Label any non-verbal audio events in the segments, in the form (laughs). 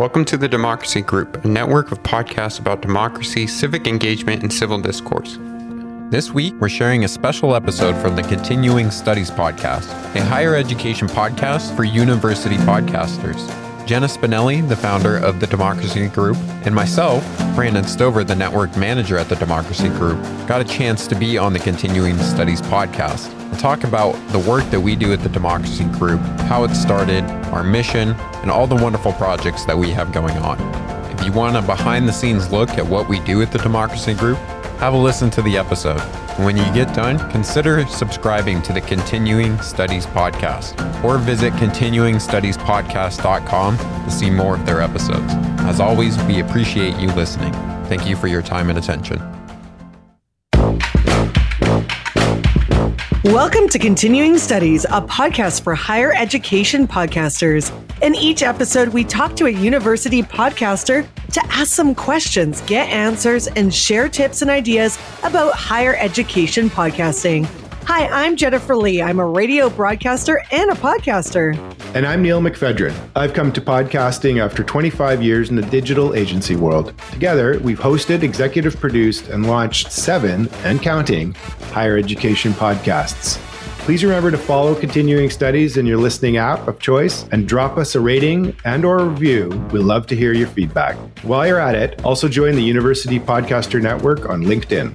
Welcome to the Democracy Group, a network of podcasts about democracy, civic engagement, and civil discourse. This week, we're sharing a special episode from the Continuing Studies Podcast, a higher education podcast for university podcasters. Jenna Spinelle, the founder of the Democracy Group, and myself, Brandon Stover, the network manager at the Democracy Group, got a chance to be on the Continuing Studies podcast and talk about the work that we do at the Democracy Group, how it started, our mission, and all the wonderful projects that we have going on. If you want a behind the scenes look at what we do at the Democracy Group, have a listen to the episode. When you get done, consider subscribing to the Continuing Studies Podcast or visit continuingstudiespodcast.com to see more of their episodes. As always, we appreciate you listening. Thank you for your time and attention. Welcome to Continuing Studies, a podcast for higher education podcasters. In each episode, we talk to a university podcaster to ask some questions, get answers, and share tips and ideas about higher education podcasting. Hi, I'm Jennifer Lee. I'm a radio broadcaster and a podcaster. And I'm Neil McPhedran. I've come to podcasting after 25 years in the digital agency world. Together, we've hosted, executive produced, and launched seven and counting higher education podcasts. Please remember to follow continuing studies in your listening app of choice and drop us a rating and or review. We'd love to hear your feedback. While you're at it, also join the University Podcaster Network on LinkedIn.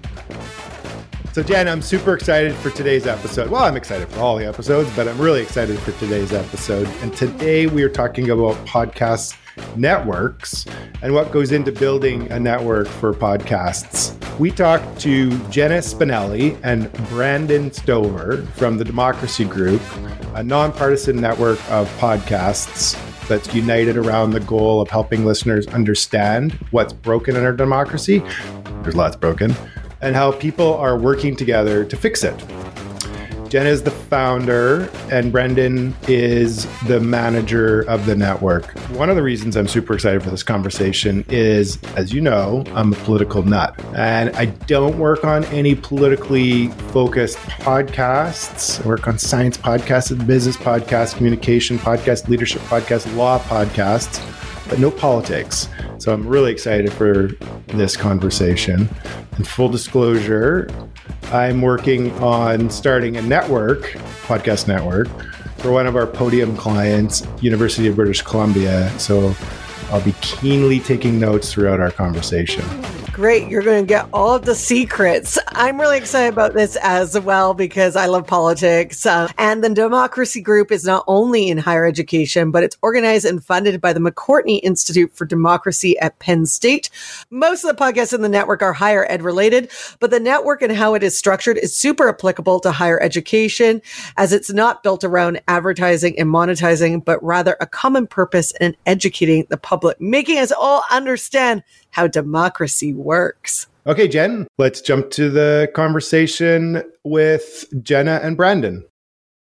So, Jen, I'm super excited for today's episode. Well, I'm excited for all the episodes, but I'm really excited for today's episode. And today we are talking about podcast networks and what goes into building a network for podcasts. We talked to Jenna Spinelle and Brandon Stover from the Democracy Group, a nonpartisan network of podcasts that's united around the goal of helping listeners understand what's broken in our democracy. There's lots broken and how people are working together to fix it. Jen is the founder, and Brandon is the manager of the network. One of the reasons I'm super excited for this conversation is, as you know, I'm a political nut, and I don't work on any politically focused podcasts. I work on science podcasts, business podcasts, communication podcasts, leadership podcasts, law podcasts, but no politics. So I'm really excited for this conversation. And full disclosure, I'm working on starting a network, podcast network, for one of our podium clients, University of British Columbia. So I'll be keenly taking notes throughout our conversation. Great. You're going to get all of the secrets. I'm really excited about this as well because I love politics. Uh, and the Democracy Group is not only in higher education, but it's organized and funded by the McCourtney Institute for Democracy at Penn State. Most of the podcasts in the network are higher ed related, but the network and how it is structured is super applicable to higher education as it's not built around advertising and monetizing, but rather a common purpose in educating the public, making us all understand how democracy works. Okay, Jen, let's jump to the conversation with Jenna and Brandon.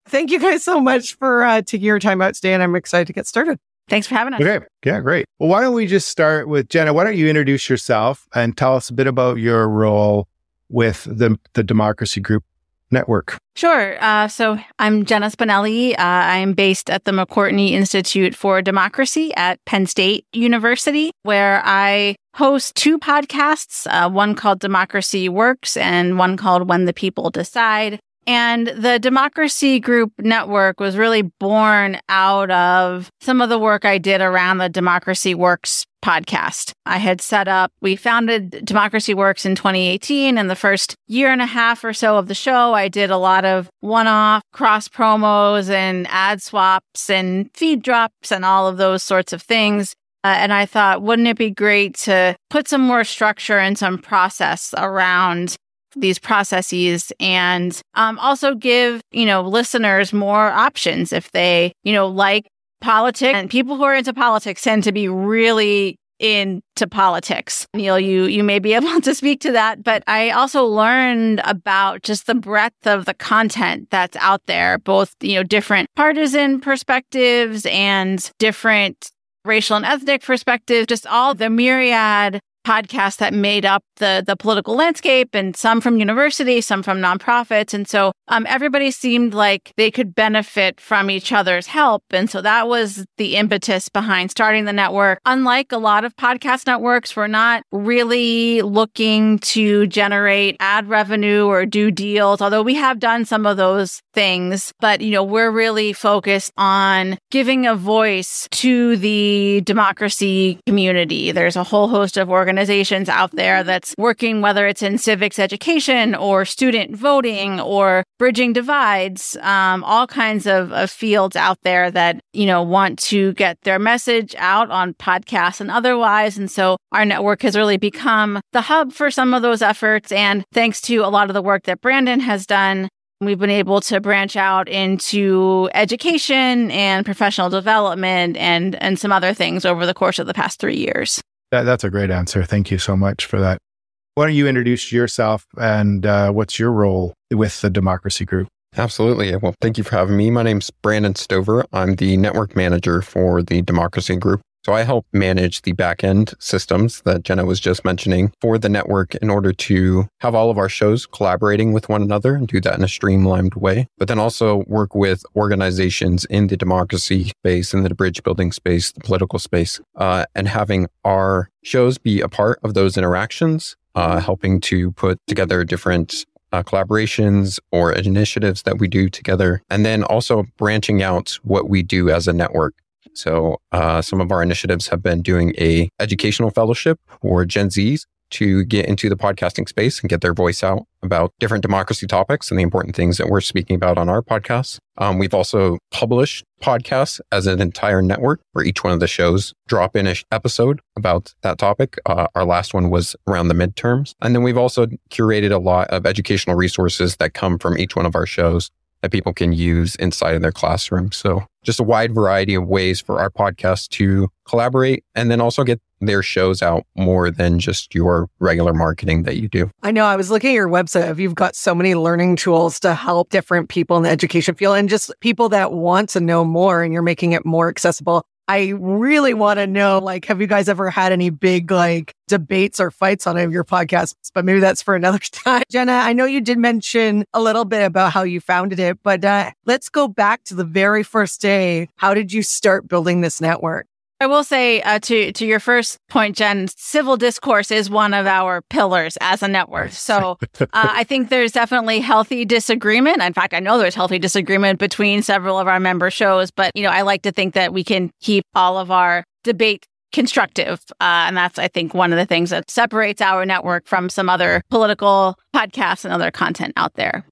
Thank you guys so much for uh, taking your time out today, and I'm excited to get started. Thanks for having us. Okay, yeah, great. Well, why don't we just start with Jenna? Why don't you introduce yourself and tell us a bit about your role with the the Democracy Group network? Sure. Uh, so I'm Jenna Spinelle. Uh, I'm based at the McCourtney Institute for Democracy at Penn State University, where I host two podcasts, uh, one called Democracy Works and one called When the People Decide. And the Democracy Group Network was really born out of some of the work I did around the Democracy Works podcast. I had set up, we founded Democracy Works in 2018. And the first year and a half or so of the show, I did a lot of one off cross promos and ad swaps and feed drops and all of those sorts of things. Uh, and I thought, wouldn't it be great to put some more structure and some process around these processes and um, also give, you know, listeners more options if they, you know, like politics and people who are into politics tend to be really into politics. Neil, you you may be (laughs) able to speak to that, but I also learned about just the breadth of the content that's out there, both, you know, different partisan perspectives and different racial and ethnic perspective, just all the myriad podcasts that made up the the political landscape and some from university, some from nonprofits. And so um, everybody seemed like they could benefit from each other's help. And so that was the impetus behind starting the network. Unlike a lot of podcast networks, we're not really looking to generate ad revenue or do deals, although we have done some of those things. But, you know, we're really focused on giving a voice to the democracy community. There's a whole host of organizations out there that's working, whether it's in civics education or student voting or bridging divides, um, all kinds of, of fields out there that, you know, want to get their message out on podcasts and otherwise. And so our network has really become the hub for some of those efforts. And thanks to a lot of the work that Brandon has done, We've been able to branch out into education and professional development and, and some other things over the course of the past three years. That, that's a great answer. Thank you so much for that. Why don't you introduce yourself and uh, what's your role with the Democracy Group? Absolutely. Well, thank you for having me. My name's Brandon Stover. I'm the network manager for the Democracy Group. So I help manage the backend systems that Jenna was just mentioning for the network in order to have all of our shows collaborating with one another and do that in a streamlined way. But then also work with organizations in the democracy space, in the bridge building space, the political space, uh, and having our shows be a part of those interactions, uh, helping to put together different uh, collaborations or initiatives that we do together, and then also branching out what we do as a network. So uh, some of our initiatives have been doing a educational fellowship for Gen Zs to get into the podcasting space and get their voice out about different democracy topics and the important things that we're speaking about on our podcast. Um, we've also published podcasts as an entire network where each one of the shows drop in an episode about that topic. Uh, our last one was around the midterms. And then we've also curated a lot of educational resources that come from each one of our shows that people can use inside of their classroom. So just a wide variety of ways for our podcast to collaborate and then also get their shows out more than just your regular marketing that you do. I know I was looking at your website. You've got so many learning tools to help different people in the education field and just people that want to know more and you're making it more accessible. I really want to know, like, have you guys ever had any big, like, debates or fights on any of your podcasts? But maybe that's for another (laughs) time. Jenna, I know you did mention a little bit about how you founded it, but uh, let's go back to the very first day. How did you start building this network? I will say uh, to to your first point, Jen, civil discourse is one of our pillars as a network. So uh, I think there's definitely healthy disagreement. In fact, I know there's healthy disagreement between several of our member shows, but you know, I like to think that we can keep all of our debate constructive. Uh, and that's, I think, one of the things that separates our network from some other political podcasts and other content out there.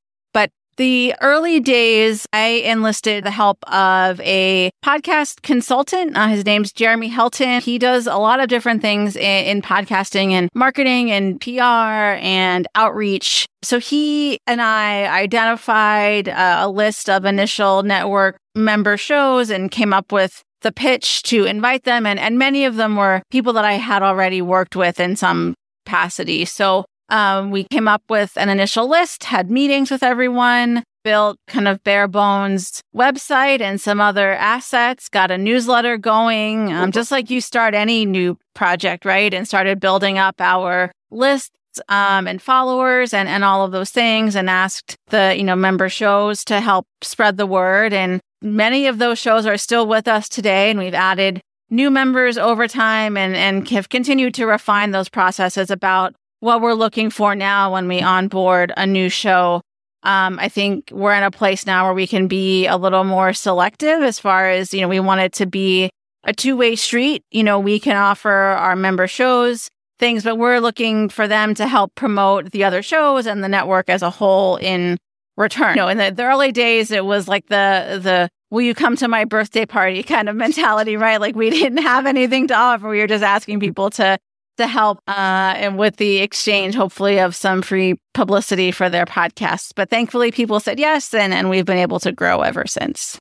The early days, I enlisted the help of a podcast consultant. Uh, his name's Jeremy Helton. He does a lot of different things in, in podcasting and marketing and PR and outreach. So he and I identified uh, a list of initial network member shows and came up with the pitch to invite them. And, and many of them were people that I had already worked with in some capacity. So um, we came up with an initial list, had meetings with everyone, built kind of bare bones website and some other assets, got a newsletter going, um, just like you start any new project, right? And started building up our lists um, and followers and, and all of those things and asked the, you know, member shows to help spread the word. And many of those shows are still with us today. And we've added new members over time and, and have continued to refine those processes about what we're looking for now when we onboard a new show. Um, I think we're in a place now where we can be a little more selective as far as, you know, we want it to be a two way street. You know, we can offer our member shows things, but we're looking for them to help promote the other shows and the network as a whole in return. You know, in the, the early days, it was like the, the, will you come to my birthday party (laughs) kind of mentality, right? Like we didn't have anything to offer. We were just asking people to to help uh, and with the exchange, hopefully, of some free publicity for their podcasts. But thankfully, people said yes, and, and we've been able to grow ever since.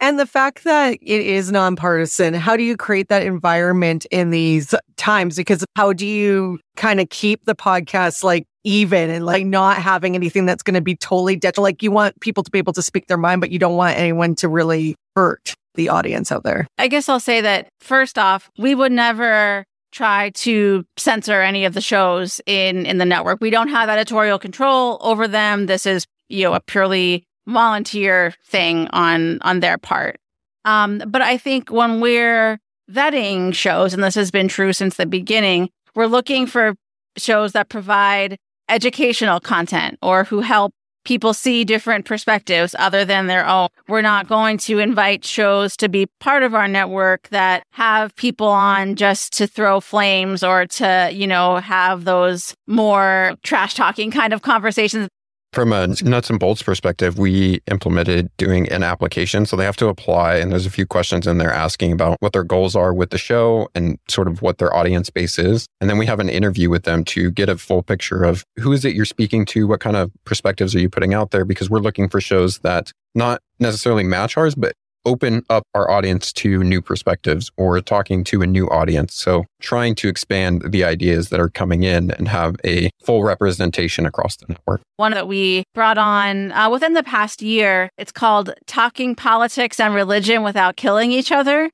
And the fact that it is nonpartisan, how do you create that environment in these times? Because how do you kind of keep the podcast like even and like not having anything that's going to be totally detrimental? Like you want people to be able to speak their mind, but you don't want anyone to really hurt the audience out there. I guess I'll say that first off, we would never try to censor any of the shows in in the network. We don't have editorial control over them. This is you know a purely volunteer thing on on their part. Um, but I think when we're vetting shows, and this has been true since the beginning, we're looking for shows that provide educational content or who help people see different perspectives other than their own. We're not going to invite shows to be part of our network that have people on just to throw flames or to, you know, have those more trash talking kind of conversations from a nuts and bolts perspective, we implemented doing an application. So they have to apply, and there's a few questions in there asking about what their goals are with the show and sort of what their audience base is. And then we have an interview with them to get a full picture of who is it you're speaking to? What kind of perspectives are you putting out there? Because we're looking for shows that not necessarily match ours, but open up our audience to new perspectives or talking to a new audience. So trying to expand the ideas that are coming in and have a full representation across the network. One that we brought on uh, within the past year, it's called Talking Politics and Religion Without Killing Each Other.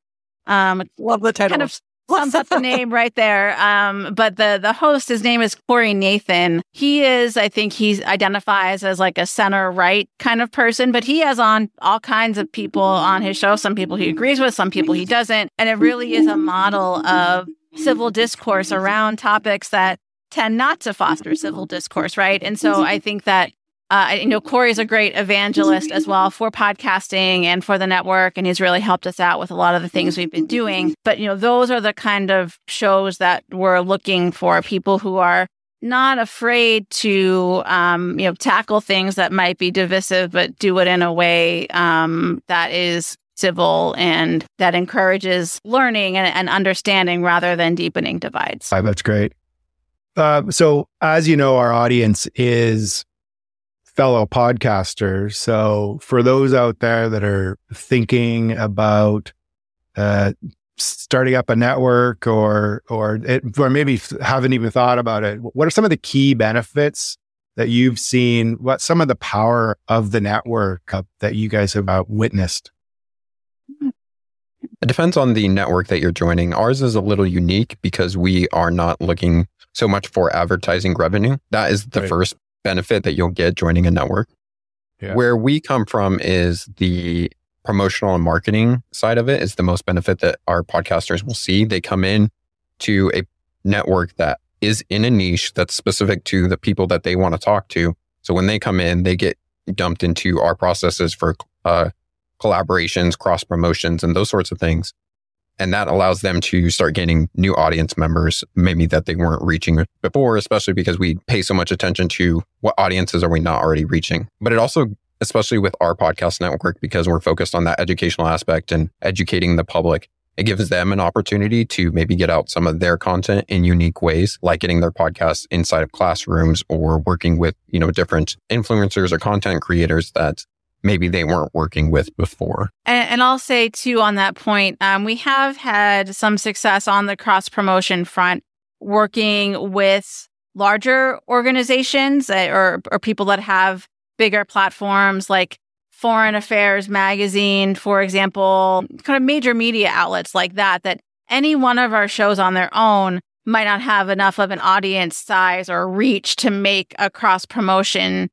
Um, Love the title. Kind of sums up the name right there. Um, but the the host, his name is Corey Nathan. He is, I think, he identifies as like a center right kind of person, but he has on all kinds of people on his show. Some people he agrees with, some people he doesn't, and it really is a model of civil discourse around topics that tend not to foster civil discourse, right? And so I think that uh, you know, Corey's a great evangelist as well (laughs) for podcasting and for the network, and he's really helped us out with a lot of the things we've been doing. But, you know, those are the kind of shows that we're looking for people who are not afraid to, um, you know, tackle things that might be divisive, but do it in a way um, that is civil and that encourages learning and, and understanding rather than deepening divides. That's great. Uh, so, as you know, our audience is fellow podcasters. So for those out there that are thinking about uh, starting up a network or or it, or maybe haven't even thought about it, what are some of the key benefits that you've seen? What some of the power of the network uh, that you guys have uh, witnessed? It depends on the network that you're joining. Ours is a little unique because we are not looking so much for advertising revenue. That is the right. first benefit that you'll get joining a network. Yeah. Where we come from is the promotional and marketing side of it is the most benefit that our podcasters will see. They come in to a network that is in a niche that's specific to the people that they want to talk to. So when they come in, they get dumped into our processes for uh, collaborations, cross promotions, and those sorts of things. And that allows them to start gaining new audience members, maybe that they weren't reaching before, especially because we pay so much attention to what audiences are we not already reaching. But it also, especially with our podcast network, because we're focused on that educational aspect and educating the public, it gives them an opportunity to maybe get out some of their content in unique ways, like getting their podcasts inside of classrooms or working with, you know, different influencers or content creators that maybe they weren't working with before. And, and I'll say too on that point, um, we have had some success on the cross promotion front, working with larger organizations uh, or or people that have bigger platforms like Foreign Affairs magazine, for example, kind of major media outlets like that. That any one of our shows on their own might not have enough of an audience size or reach to make a cross promotion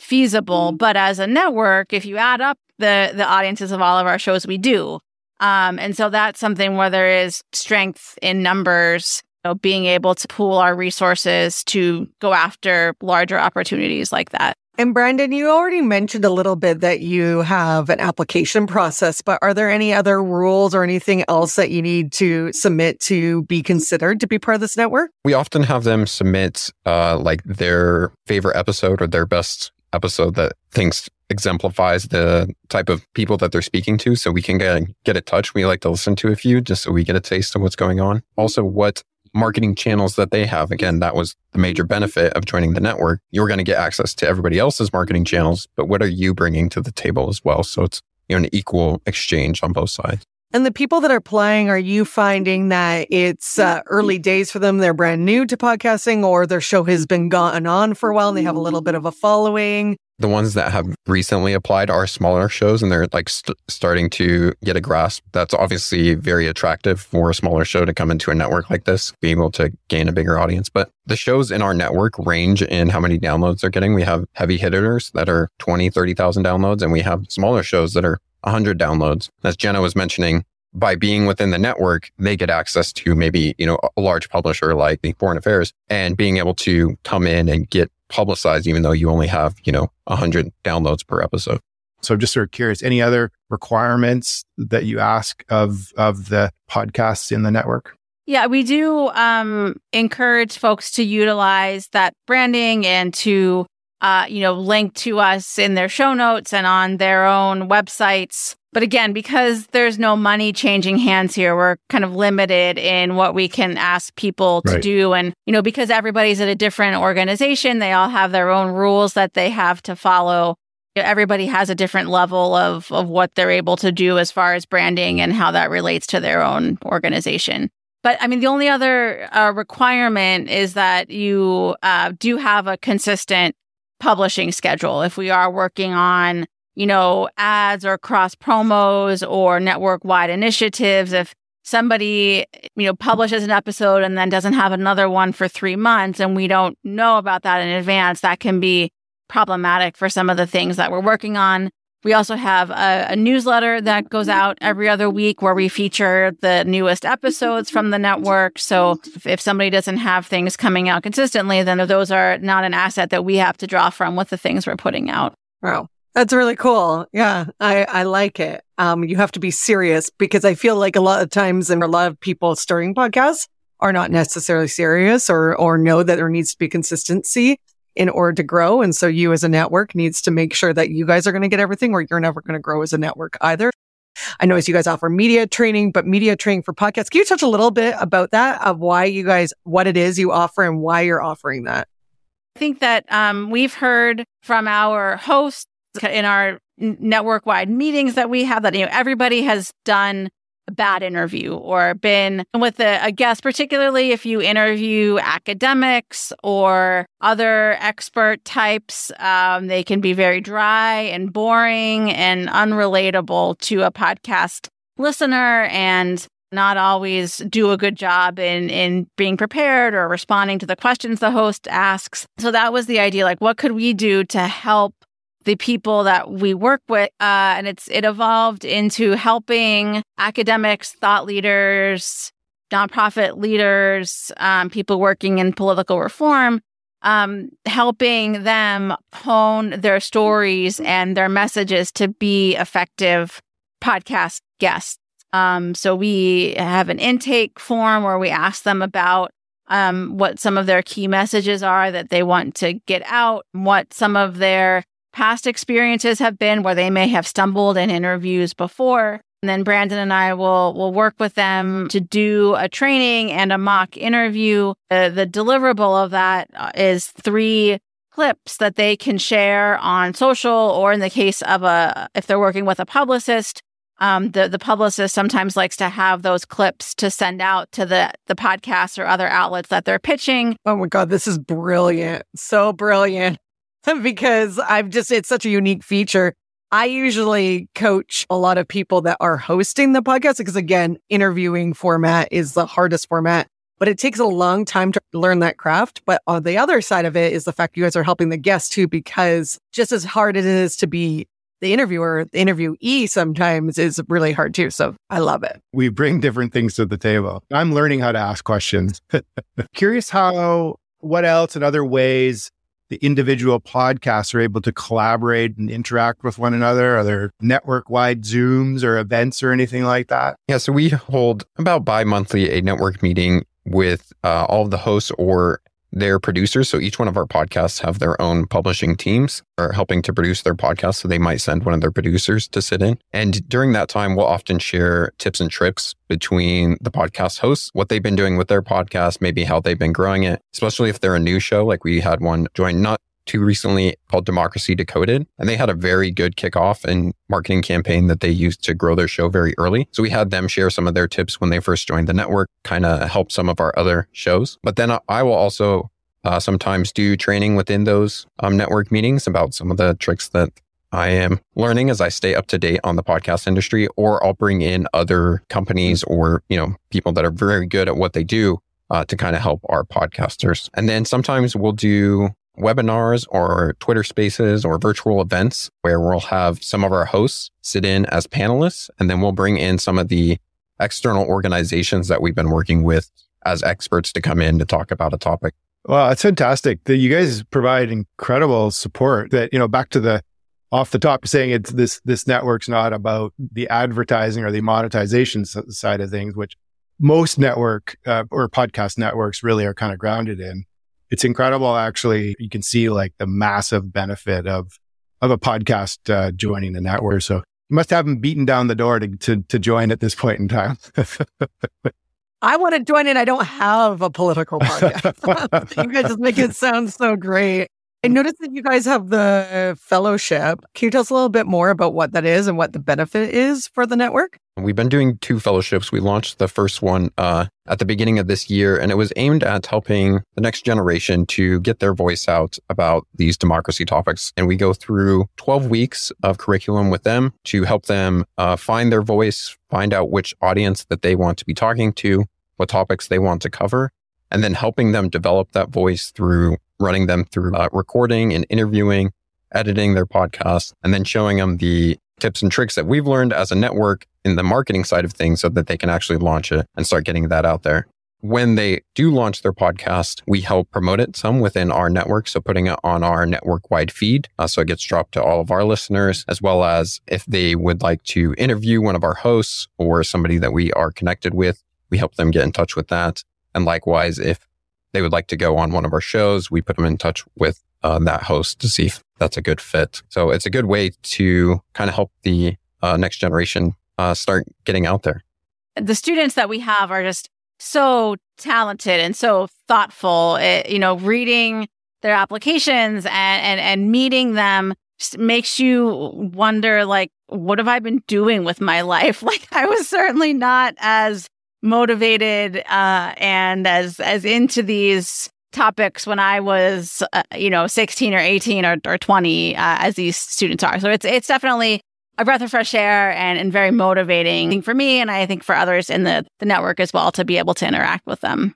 feasible. Mm-hmm. But as a network, if you add up the the audiences of all of our shows, we do. Um, and so that's something where there is strength in numbers, you know, being able to pool our resources to go after larger opportunities like that. And Brandon, you already mentioned a little bit that you have an application process, but are there any other rules or anything else that you need to submit to be considered to be part of this network? We often have them submit uh, like their favorite episode or their best episode that thinks exemplifies the type of people that they're speaking to so we can get, get a touch. We like to listen to a few just so we get a taste of what's going on. Also, what marketing channels that they have. Again, that was the major benefit of joining the network. You're going to get access to everybody else's marketing channels, but what are you bringing to the table as well? So it's you know, an equal exchange on both sides. And the people that are playing, are you finding that it's uh, early days for them? They're brand new to podcasting or their show has been gone on for a while and they have a little bit of a following? the ones that have recently applied are smaller shows and they're like st- starting to get a grasp. That's obviously very attractive for a smaller show to come into a network like this, be able to gain a bigger audience. But the shows in our network range in how many downloads they're getting. We have heavy hitters that are 20, 30,000 downloads, and we have smaller shows that are 100 downloads. As Jenna was mentioning, by being within the network, they get access to maybe, you know, a large publisher like the Foreign Affairs and being able to come in and get publicized, even though you only have, you know, 100 downloads per episode. So I'm just sort of curious, any other requirements that you ask of, of the podcasts in the network? Yeah, we do um, encourage folks to utilize that branding and to, uh, you know, link to us in their show notes and on their own websites. But again, because there's no money changing hands here, we're kind of limited in what we can ask people to Right. do. And, you know, because everybody's at a different organization, they all have their own rules that they have to follow. Everybody has a different level of, of what they're able to do as far as branding and how that relates to their own organization. But I mean, the only other uh, requirement is that you uh, do have a consistent publishing schedule. If we are working on you know, ads or cross promos or network wide initiatives. If somebody, you know, publishes an episode and then doesn't have another one for three months and we don't know about that in advance, that can be problematic for some of the things that we're working on. We also have a, a newsletter that goes out every other week where we feature the newest episodes from the network. So if, if somebody doesn't have things coming out consistently, then those are not an asset that we have to draw from with the things we're putting out. Wow. That's really cool. Yeah, I, I like it. Um, you have to be serious because I feel like a lot of times and a lot of people starting podcasts are not necessarily serious or, or know that there needs to be consistency in order to grow. And so you as a network needs to make sure that you guys are going to get everything or you're never going to grow as a network either. I know as you guys offer media training, but media training for podcasts. Can you touch a little bit about that of why you guys, what it is you offer and why you're offering that? I think that um, we've heard from our hosts in our network wide meetings that we have that you know everybody has done bad interview or been with a, a, guest particularly if you interview academics or other expert types um, they can be very dry and boring and unrelatable to a podcast listener and not always do a good job in in being prepared or responding to the questions the host asks. So that was the idea like what could we do to help the people that we work with uh, and it's it evolved into helping academics thought leaders nonprofit leaders um, people working in political reform um, helping them hone their stories and their messages to be effective podcast guests. Um, so we have an intake form where we ask them about um, what some of their key messages are that they want to get out what some of their past experiences have been where they may have stumbled in interviews before. And then Brandon and I will will work with them to do a training and a mock interview. Uh, the deliverable of that uh, three clips that they can share on social, or in the case of a if they're working with a publicist, um, the the publicist sometimes likes to have those clips to send out to the the podcasts or other outlets that they're pitching. Oh my god, this is brilliant! So brilliant. (laughs) because I've just, it's such a unique feature. I usually coach a lot of people that are hosting the podcast because again, interviewing format is the hardest format, but it takes a long time to learn that craft. But on the other side of it is the fact you guys are helping the guests too, because just as hard as it is to be the interviewer, the interviewee sometimes is really hard too. So I love it. We bring different things to the table. I'm learning how to ask questions. (laughs) Curious how, what else and other ways the individual podcasts are able to collaborate and interact with one another? Are there network wide Zooms or events or anything like that? Yeah, so we hold about bi monthly a network meeting with uh, all of the hosts or their producers. So each one of our podcasts have their own publishing teams are helping to produce their podcast. So they might send one of their producers to sit in. And during that time, we'll often share tips and tricks between the podcast hosts, what they've been doing with their podcast, maybe how they've been growing it, especially if they're a new show. Like we had one join not too recently called Democracy Decoded. And they had a very good kickoff and marketing campaign that they used to grow their show very early. So we had them share some of their tips when they first joined the network, kind of help some of our other shows. But then I will also uh, sometimes do training within those um, network meetings about some of the tricks that I am learning as I stay up to date on the podcast industry, or I'll bring in other companies or, you know, people that are very good at what they do uh, to kind of help our podcasters. And then sometimes we'll do webinars or Twitter spaces or virtual events where we'll have some of our hosts sit in as panelists, and then we'll bring in some of the external organizations that we've been working with as experts to come in to talk about a topic. Well, it's fantastic that you guys provide incredible support that, you know, back to the off the top saying it's this, this network's not about the advertising or the monetization side of things, which most network uh, or podcast networks really are kind of grounded in. It's incredible. Actually, you can see like the massive benefit of, of a podcast uh, joining the network. So you must have them beaten down the door to, to, to join at this point in time. I want to join in. I don't have a political party. (laughs) you guys just make it sound so great. I noticed that you guys have the fellowship. Can you tell us a little bit more about what that is and what the benefit is for the network? We've been doing two fellowships. We launched the first one uh, at the beginning of this year, and it was aimed at helping the next generation to get their voice out about these democracy topics. And we go through 12 weeks of curriculum with them to help them uh, find their voice, find out which audience that they want to be talking to, what topics they want to cover, and then helping them develop that voice through running them through uh, recording and interviewing, editing their podcast, and then showing them the tips and tricks that we've learned as a network in the marketing side of things so that they can actually launch it and start getting that out there. When they do launch their podcast, we help promote it some within our network. So putting it on our network wide feed. Uh, so it gets dropped to all of our listeners, as well as if they would like to interview one of our hosts or somebody that we are connected with, we help them get in touch with that. And likewise, if they would like to go on one of our shows, we put them in touch with uh, that host to see if that's a good fit. So it's a good way to kind of help the uh, next generation uh, start getting out there. The students that we have are just so talented and so thoughtful. It, you know, reading their applications and, and, and meeting them makes you wonder, like, what have I been doing with my life? (laughs) Like, I was certainly not as motivated uh, and as as into these topics when I was, uh, you know, 16 or 18 or, or 20, uh, as these students are. So it's it's definitely a breath of fresh air and, and very motivating for me, and I think for others in the the network as well to be able to interact with them.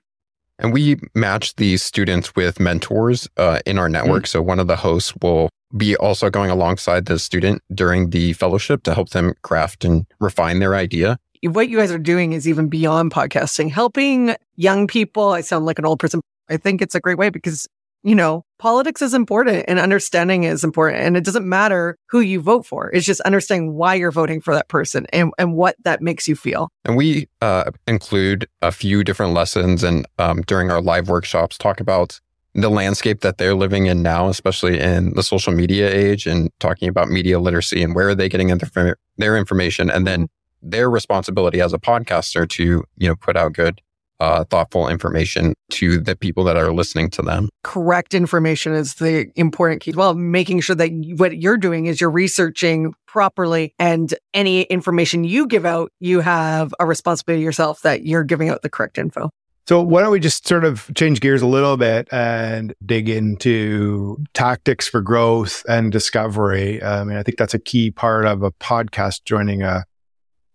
And we match these students with mentors uh, in our network. Mm-hmm. So one of the hosts will be also going alongside the student during the fellowship to help them craft and refine their idea what you guys are doing is even beyond podcasting, helping young people. I sound like an old person. I think it's a great way because, you know, politics is important and understanding is important. And it doesn't matter who you vote for. It's just understanding why you're voting for that person and, and what that makes you feel. And we uh, include a few different lessons and um, during our live workshops talk about the landscape that they're living in now, especially in the social media age and talking about media literacy and where are they getting their, their information and then their responsibility as a podcaster to, you know, put out good, uh, thoughtful information to the people that are listening to them. Correct information is the important key. Well, making sure that what you're doing is you're researching properly and any information you give out, you have a responsibility yourself that you're giving out the correct info. So why don't we just sort of change gears a little bit and dig into tactics for growth and discovery? I mean, I think that's a key part of a podcast joining a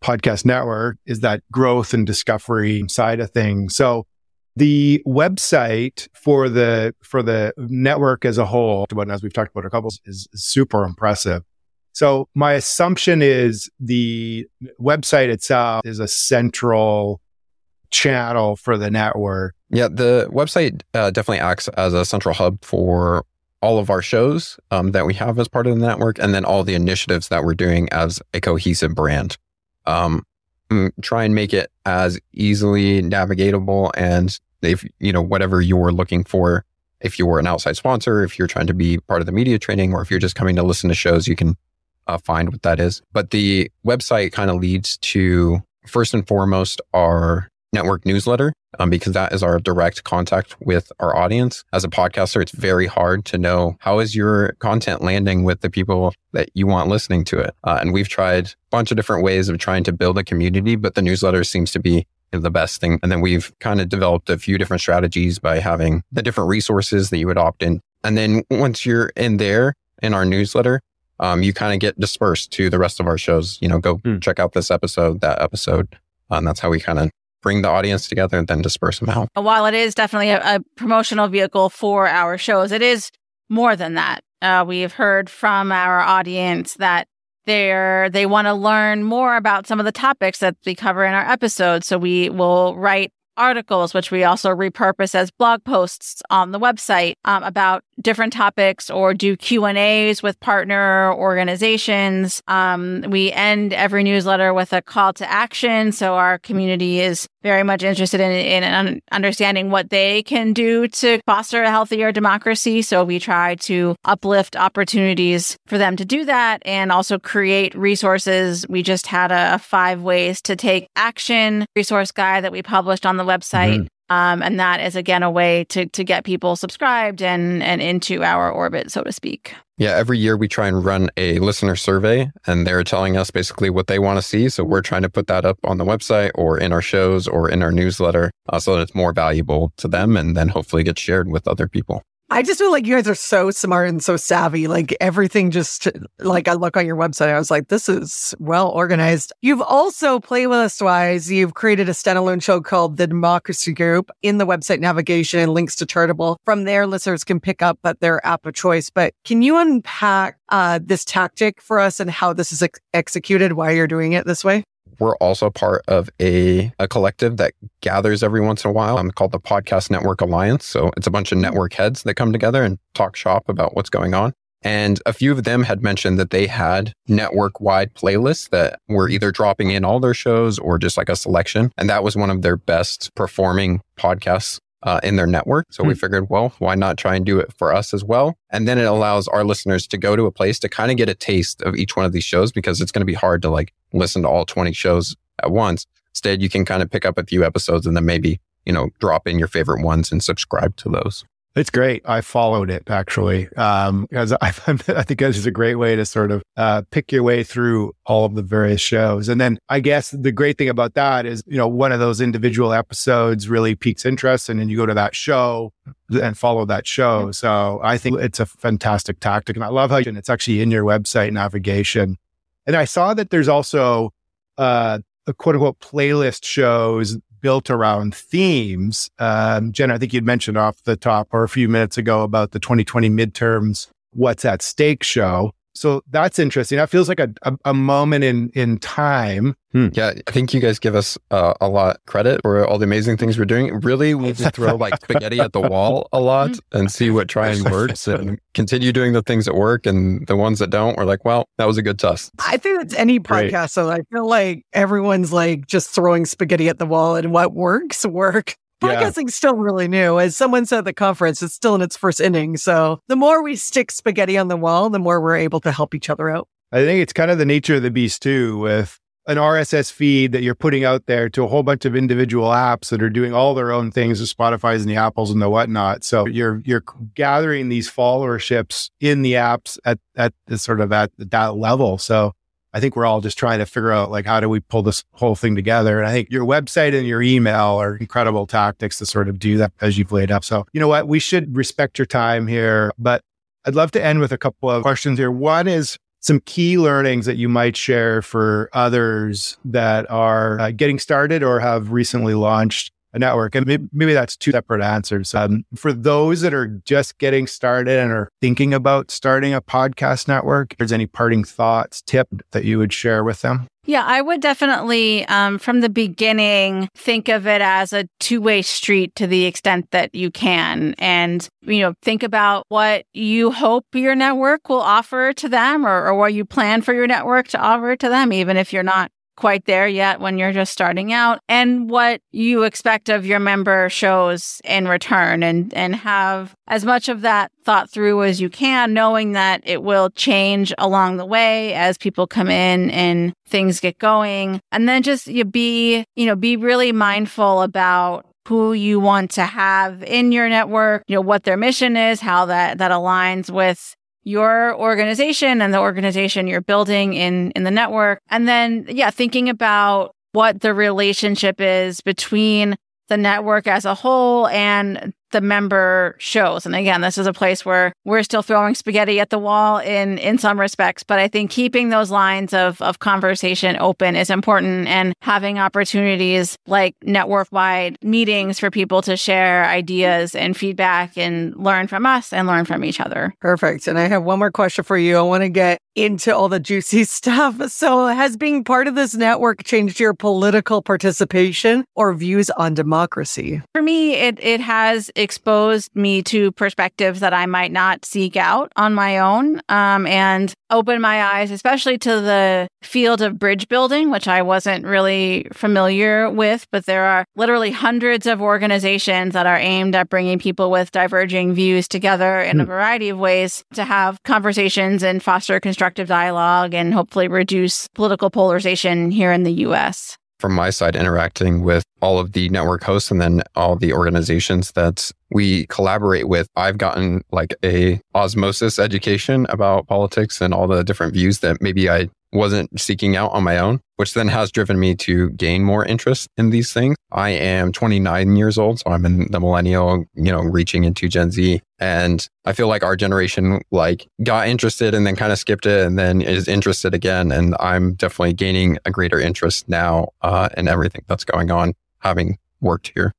podcast network is that growth and discovery side of things. So the website for the for the network as a whole, as we've talked about a couple, is, is super impressive. So my assumption is the website itself is a central channel for the network. Yeah, the website uh, definitely acts as a central hub for all of our shows um, that we have as part of the network, and then all the initiatives that we're doing as a cohesive brand um, mm, try and make it as easily navigatable and if you know whatever you're looking for. If you're an outside sponsor if you're trying to be part of the media training or if you're just coming to listen to shows you can uh, find what that is. But the website kind of leads to first and foremost our network newsletter um, because that is our direct contact with our audience. As a podcaster, it's very hard to know how is your content landing with the people that you want listening to it. Uh, and we've tried a bunch of different ways of trying to build a community, but the newsletter seems to be the best thing. And then we've kind of developed a few different strategies by having the different resources that you would opt in. And then once you're in there in our newsletter, um, you kind of get dispersed to the rest of our shows. You know, go Hmm. check out this episode, that episode. And that's how we kind of bring the audience together and then disperse them out. While it is definitely a, a promotional vehicle for our shows, it is more than that. Uh, we've heard from our audience that they're they want to learn more about some of the topics that we cover in our episodes. So we will write articles, which we also repurpose as blog posts on the website um, about different topics, or do Q and A's with partner organizations. Um, we end every newsletter with a call to action, so our community is very much interested in, in understanding what they can do to foster a healthier democracy. So we try to uplift opportunities for them to do that and also create resources. We just had a, a five ways to take action resource guide that we published on the website. Um, and that is again a way to to get people subscribed and and into our orbit, so to speak. Yeah, every year we try and run a listener survey and they're telling us basically what they want to see. So we're trying to put that up on the website or in our shows or in our newsletter uh, so that it's more valuable to them and then hopefully get shared with other people. I just feel like you guys are so smart and so savvy. Like everything just like I look on your website, I was like, this is well organized. You've also playlist wise, you've created a standalone show called The Democracy Group in the website navigation and links to Chartable. From there, listeners can pick up at their app of choice. But can you unpack uh, this tactic for us and how this is ex- executed, why you're doing it this way? We're also part of a, a collective that gathers every once in a while um, called the Podcast Network Alliance. So it's a bunch of network heads that come together and talk shop about what's going on. And a few of them had mentioned that they had network wide playlists that were either dropping in all their shows or just like a selection. And that was one of their best performing podcasts uh, in their network. So we figured, well, why not try and do it for us as well? And then it allows our listeners to go to a place to kind of get a taste of each one of these shows because it's going to be hard to like listen to all 20 shows at once. Instead, you can kind of pick up a few episodes and then maybe, you know, drop in your favorite ones and subscribe to those. It's great. I followed it actually um, because I, I think this is a great way to sort of uh, pick your way through all of the various shows. And then I guess the great thing about that is, you know, one of those individual episodes really piques interest, and then you go to that show and follow that show. So I think it's a fantastic tactic, and I love how it's actually in your website navigation. And I saw that there's also uh, a quote unquote playlist shows built around themes. Um, Jen, I think you'd mentioned off the top or a few minutes ago about the 2020 midterms, what's at stake show. So that's interesting. That feels like a, a, a moment in, in time. Yeah, I think you guys give us uh, a lot credit for all the amazing things we're doing. Really, we just (laughs) throw like spaghetti at the wall a lot and see what try and (laughs) works and continue doing the things that work and the ones that don't. We're like, well, that was a good test. I think it's any Great. podcast. So I feel like everyone's like just throwing spaghetti at the wall and what works, work. Yeah. Podcasting's still really new. As someone said at the conference, it's still in its first inning. So the more we stick spaghetti on the wall, the more we're able to help each other out. I think it's kind of the nature of the beast too, with an RSS feed that you're putting out there to a whole bunch of individual apps that are doing all their own things, the Spotify's and the Apples and the whatnot. So you're you're gathering these followerships in the apps at at the sort of at that level. So I think we're all just trying to figure out like how do we pull this whole thing together. And I think your website and your email are incredible tactics to sort of do that as you've laid up. So you know what? We should respect your time here, but I'd love to end with a couple of questions here. One is some key learnings that you might share for others that are uh, getting started or have recently launched network. And maybe, maybe that's two separate answers. Um, for those that are just getting started and are thinking about starting a podcast network, if there's any parting thoughts, tip that you would share with them? Yeah, I would definitely, um, from the beginning, think of it as a two way street to the extent that you can. And, you know, think about what you hope your network will offer to them or, or what you plan for your network to offer to them, even if you're not quite there yet when you're just starting out and what you expect of your member shows in return and and have as much of that thought through as you can knowing that it will change along the way as people come in and things get going. And then just you be you know be really mindful about who you want to have in your network you know what their mission is how that that aligns with your organization and the organization you're building in in the network. And then yeah thinking about what the relationship is between the network as a whole and the member shows. And again, this is a place where we're still throwing spaghetti at the wall in in some respects, but I think keeping those lines of of conversation open is important and having opportunities like network-wide meetings for people to share ideas and feedback and learn from us and learn from each other. Perfect. And I have one more question for you. I want to get into all the juicy (laughs) stuff. So, has being part of this network changed your political participation or views on democracy? For me, it it has exposed me to perspectives that I might not seek out on my own um, and opened my eyes, especially to the field of bridge building, which I wasn't really familiar with. But there are literally hundreds of organizations that are aimed at bringing people with diverging views together in mm. a hmm. variety of ways to have conversations and foster constructive dialogue and hopefully reduce political polarization here in the US from my side interacting with all of the network hosts and then all the organizations that we collaborate with i've gotten like a osmosis education about politics and all the different views that maybe i wasn't seeking out on my own, which then has driven me to gain more interest in these things. I am 29 years old, so I'm in the millennial, you know, reaching into Gen Z. And I feel like our generation like got interested and then kind of skipped it and then is interested again. And I'm definitely gaining a greater interest now uh, in everything that's going on, having worked here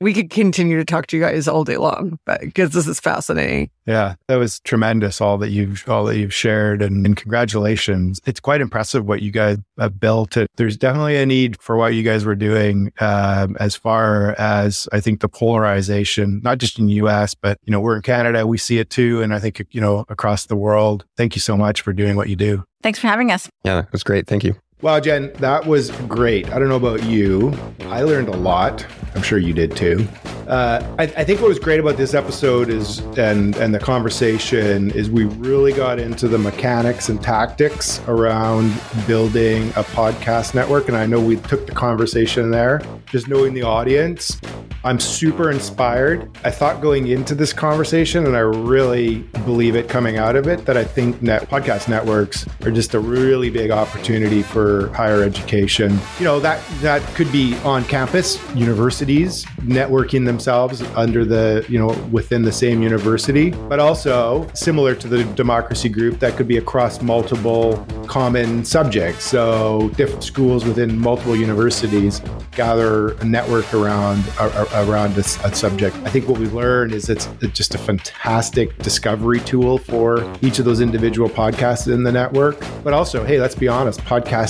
we could continue to talk to you guys all day long because this is fascinating. Yeah, that was tremendous. All that you've all that you've shared, and, and, congratulations. It's quite impressive what you guys have built. There's definitely a need for what you guys were doing um, as far as I think the polarization, not just in the U.S., but you know we're in Canada, we see it too, and I think you know across the world. Thank you so much for doing what you do. Thanks for having us. Yeah, it was great. Thank you. Wow, Jen, that was great. I don't know about you. I learned a lot. I'm sure you did too. Uh, I, I, think what was great about this episode is, and and the conversation is, we really got into the mechanics and tactics around building a podcast network. And I know we took the conversation there, just knowing the audience. I'm super inspired. I thought going into this conversation, and I really believe it coming out of it, that I think net podcast networks are just a really big opportunity for higher education. You know, that that could be on campus, universities networking themselves under the, you know, within the same university, but also similar to the democracy group that could be across multiple common subjects. So different schools within multiple universities gather a network around around a, a subject. I think what we've learned is it's just a fantastic discovery tool for each of those individual podcasts in the network. But also, hey, let's be honest,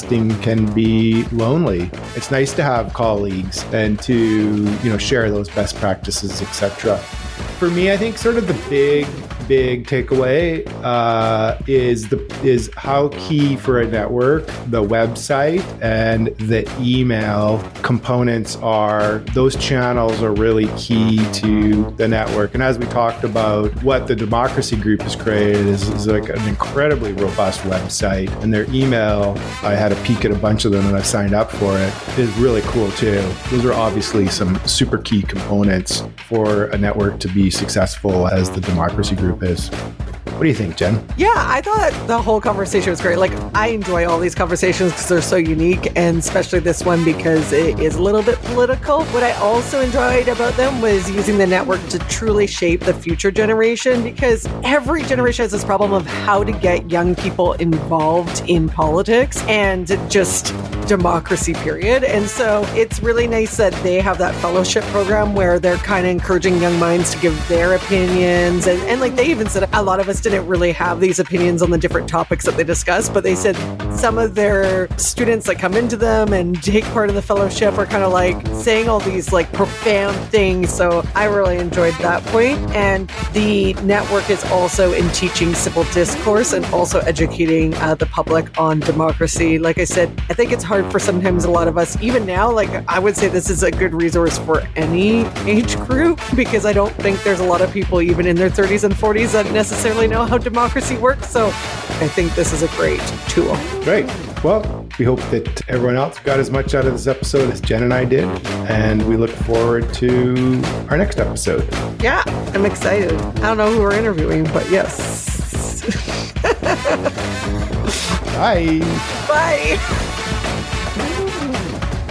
can be lonely. It's nice to have colleagues and to, you know, share those best practices, etc. For me, I think sort of the big big takeaway uh, is the is how key for a network the website and the email components are. Those channels are really key to the network. And as we talked about, what the Democracy Group has created is, is like an incredibly robust website, and their email. I had a peek at a bunch of them, and I've signed up for it. Is really cool too. Those are obviously some super key components for a network to be successful as the Democracy Group is. What do you think, Jen? Yeah, I thought the whole conversation was great. Like, I enjoy all these conversations because they're so unique, and especially this one because it is a little bit political. What I also enjoyed about them was using the network to truly shape the future generation because every generation has this problem of how to get young people involved in politics and just democracy, period. And so it's really nice that they have that fellowship program where they're kind of encouraging young minds to give their opinions. And, and like they even said, a lot of us didn't really have these opinions on the different topics that they discussed, but they said some of their students that come into them and take part in the fellowship are kind of like saying all these like profound things. So I really enjoyed that point. And the network is also in teaching civil discourse and also educating uh, the public on democracy. Like I said, I think it's hard for sometimes a lot of us, even now, like I would say this is a good resource for any age group (laughs) because I don't think there's a lot of people, even in their 30s and 40s, that necessarily know how democracy works. So I think this is a great tool. Great. Well, we hope that everyone else got as much out of this episode as Jen and I did. And we look forward to our next episode. Yeah, I'm excited. I don't know who we're interviewing, but yes. Bye. (laughs) Bye.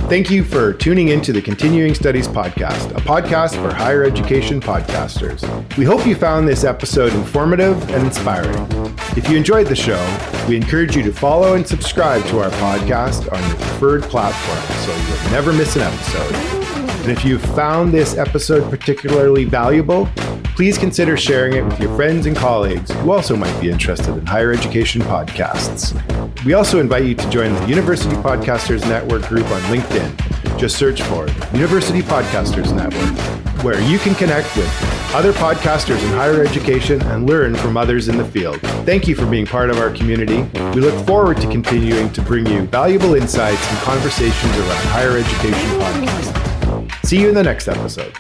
Thank you for tuning into the Continuing Studies Podcast, a podcast for higher education podcasters. We hope you found this episode informative and inspiring. If you enjoyed the show, we encourage you to follow and subscribe to our podcast on your preferred platform so you'll never miss an episode. And if you found this episode particularly valuable, please consider sharing it with your friends and colleagues who also might be interested in higher education podcasts. We also invite you to join the University Podcasters Network group on LinkedIn. Just search for University Podcasters Network, where you can connect with other podcasters in higher education and learn from others in the field. Thank you for being part of our community. We look forward to continuing to bring you valuable insights and conversations around higher education podcasting. See you in the next episode.